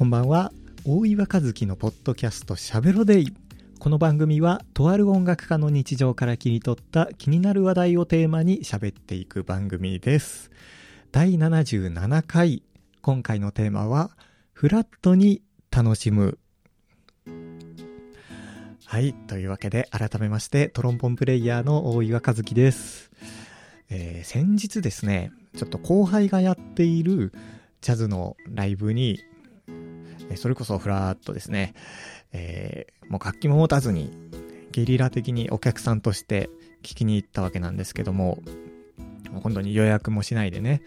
こんばんは。大岩和樹のポッドキャストしゃべろデイ。この番組はとある音楽家の日常から切り取った気になる話題をテーマに喋っていく番組です。第77回。今回のテーマはフラットに楽しむ。はいというわけで改めましてトロンボンプレイヤーの大岩和樹です、えー先日ですねちょっと後輩がやっているジャズのライブにそれこそフラッとですね、えーもう楽器も持たずに、ゲリラ的にお客さんとして聞きに行ったわけなんですけども、もう本当に予約もしないでね、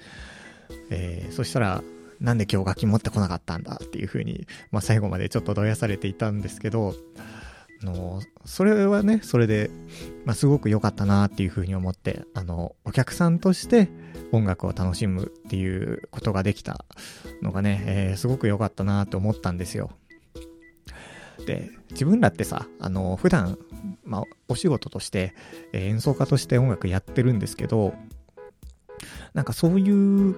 えーそしたら、なんで今日楽器持ってこなかったんだっていう風に、まあ最後までちょっとどやされていたんですけど、のそれはね、それで、まあすごく良かったなっていう風に思って、あの、お客さんとして音楽を楽しむっていうことができたのがね、えーすごく良かったなって思ったんですよ。で、自分らってさ、あの、普段、まあ、お仕事として、えー演奏家として音楽やってるんですけど、なんかそういう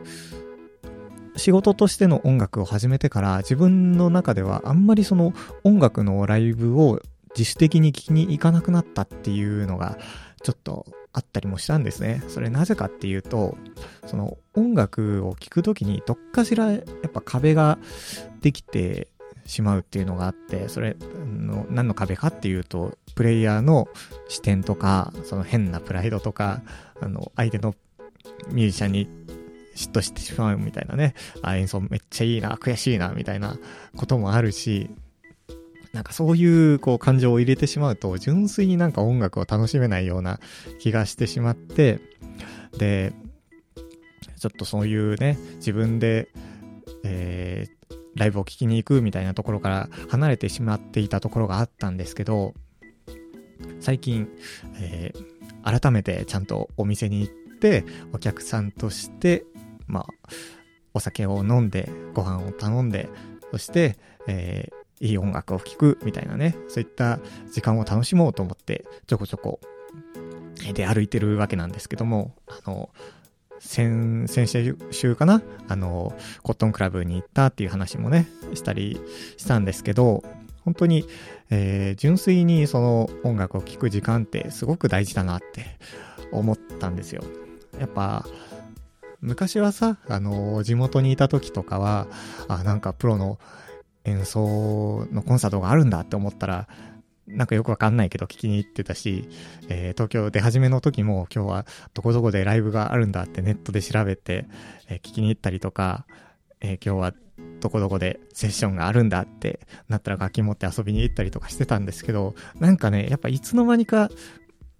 仕事としての音楽を始めてから自分の中ではあんまりその音楽のライブを自主的に聴きに行かなくなったっていうのがちょっとあったりもしたんですね。それなぜかっていうと、その音楽を聴くときにどっかしらやっぱ壁ができてしまうっていうのがあって、それの何の壁かっていうと、プレイヤーの視点とか、その変なプライドとか、あの、相手のミュージシャンに嫉妬してしまうみたいなね、あ、演奏めっちゃいいな、悔しいな、みたいなこともあるし、なんかそういうこう感情を入れてしまうと、純粋になんか音楽を楽しめないような気がしてしまって、で、ちょっとそういうね、自分で、えーライブを聴きに行くみたいなところから離れてしまっていたところがあったんですけど、最近、えー改めてちゃんとお店に行って、お客さんとして、まあ、お酒を飲んで、ご飯を頼んで、そして、えーいい音楽を聴くみたいなね、そういった時間を楽しもうと思って、ちょこちょこ、で歩いてるわけなんですけども、あの、先、先週かな？あの、コットンクラブに行ったっていう話もね、したりしたんですけど、本当に、えー純粋にその音楽を聴く時間ってすごく大事だなって思ったんですよ。やっぱ、昔はさ、あの、地元にいた時とかは、あ、なんかプロの演奏のコンサートがあるんだって思ったら、なんかよくわかんないけど聞きに行ってたし、えー東京出始めの時も今日はどこどこでライブがあるんだってネットで調べて、えー聞きに行ったりとか、えー今日はどこどこでセッションがあるんだってなったら楽器持って遊びに行ったりとかしてたんですけど、なんかね、やっぱいつの間にか、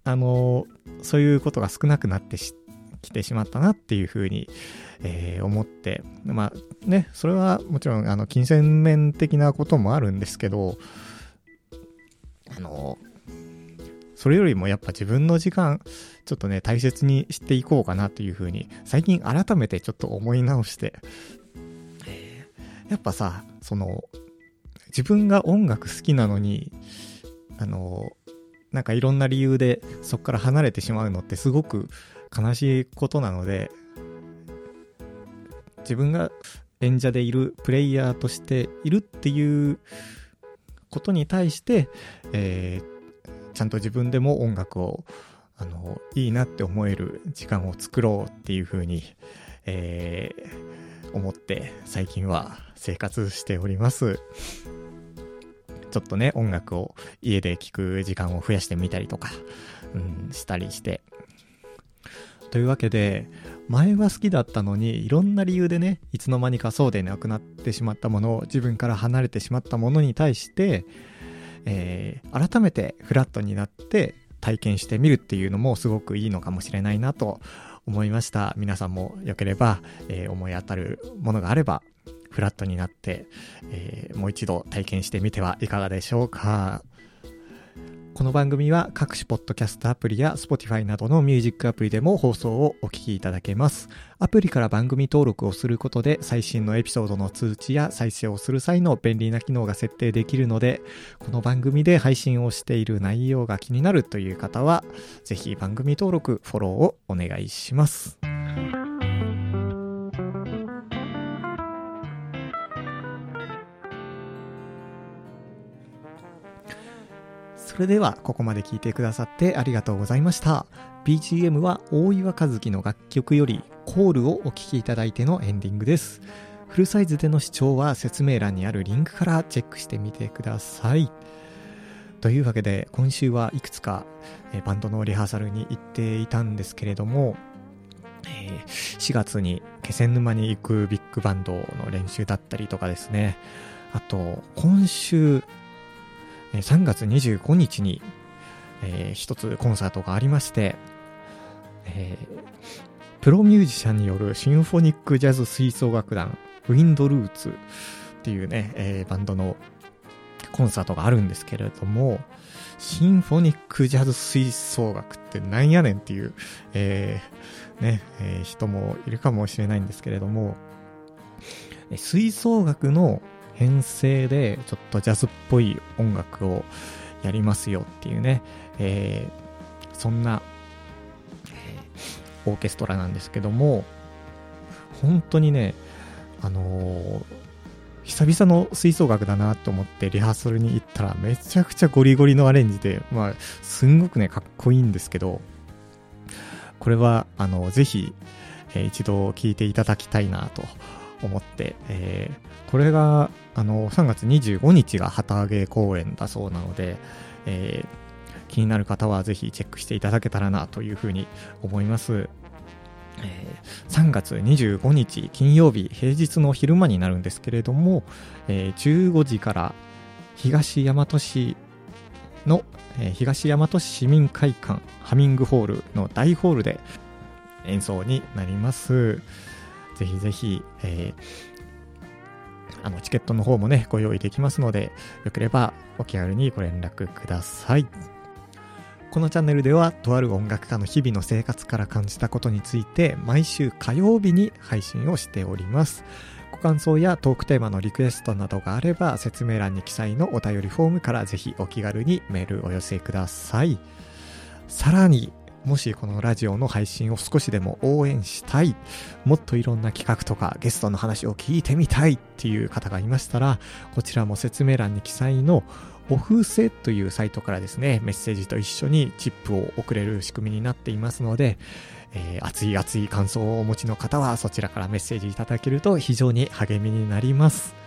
あのそういうことが少なくなってしきて来てしまったなっていうふうに、えー思って、まあね、それはもちろんあの金銭面的なこともあるんですけど、あのそれよりもやっぱ自分の時間、ちょっとね、大切にしていこうかなというふうに、最近改めてちょっと思い直して、やっぱさ、その、自分が音楽好きなのに、あの、なんかいろんな理由でそこから離れてしまうのってすごく悲しいことなので、自分が演者でいるプレイヤーとしているっていうことに対して、えーちゃんと自分でも音楽をあのいいなって思える時間を作ろうっていうふうに、えー思って最近は生活しております。ちょっとね、音楽を家で聴く時間を増やしてみたりとか、うん、したりして。というわけで、前は好きだったのに、いろんな理由でね、いつの間にかそうでなくなってしまったもの、自分から離れてしまったものに対して、えー改めてフラットになって体験してみるっていうのもすごくいいのかもしれないなと思いました。皆さんもよければ、えー思い当たるものがあれば、フラットになって、えーもう一度体験してみてはいかがでしょうか。この番組は各種ポッドキャストアプリや Spotify などのミュージックアプリでも放送をお聞きいただけます。アプリから番組登録をすることで最新のエピソードの通知や再生をする際の便利な機能が設定できるので、この番組で配信をしている内容が気になるという方は、ぜひ番組登録、フォローをお願いします。それでは、ここまで聞いてくださってありがとうございました。BGM は大岩和樹の楽曲よりコールをお聴きいただいてのエンディングです。フルサイズでの視聴は説明欄にあるリンクからチェックしてみてください。というわけで、今週はいくつか、バンドのリハーサルに行っていたんですけれども、え4月に気仙沼に行くビッグバンドの練習だったりとかですね、あと、今週、3月25日に、えー一つコンサートがありまして、えープロミュージシャンによるシンフォニックジャズ吹奏楽団、ウィンドルーツっていうね、えーバンドのコンサートがあるんですけれども、シンフォニックジャズ吹奏楽ってなんやねんっていう、えーね、えー人もいるかもしれないんですけれども、吹奏楽の編成でちょっとジャズっぽい音楽をやりますよっていうね、えーそんな、オーケストラなんですけども、本当にね、あのー久々の吹奏楽だなと思ってリハーサルに行ったらめちゃくちゃゴリゴリのアレンジで、まあ、すんごくね、かっこいいんですけど、これは、あの、ぜひ、えー一度聞いていただきたいなと思って、えーこれが、あの、3月25日が旗揚げ公演だそうなので、えー気になる方はぜひチェックしていただけたらなというふうに思います。えー3月25日金曜日平日の昼間になるんですけれども、えー15時から東大和市の、えー東大和市市民会館ハミングホールの大ホールで演奏になります。ぜひぜひ、えーあのチケットの方もねご用意できますのでよければお気軽にご連絡ください。このチャンネルではとある音楽家の日々の生活から感じたことについて毎週火曜日に配信をしておりますご感想やトークテーマのリクエストなどがあれば説明欄に記載のお便りフォームからぜひお気軽にメールお寄せくださいさらにもしこのラジオの配信を少しでも応援したいもっといろんな企画とかゲストの話を聞いてみたいっていう方がいましたらこちらも説明欄に記載のオフセというサイトからですね、メッセージと一緒にチップを送れる仕組みになっていますので、えー熱い熱い感想をお持ちの方はそちらからメッセージいただけると非常に励みになります。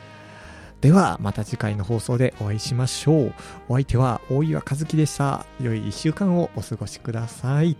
では、また次回の放送でお会いしましょう。お相手は大岩和樹でした。良い一週間をお過ごしください。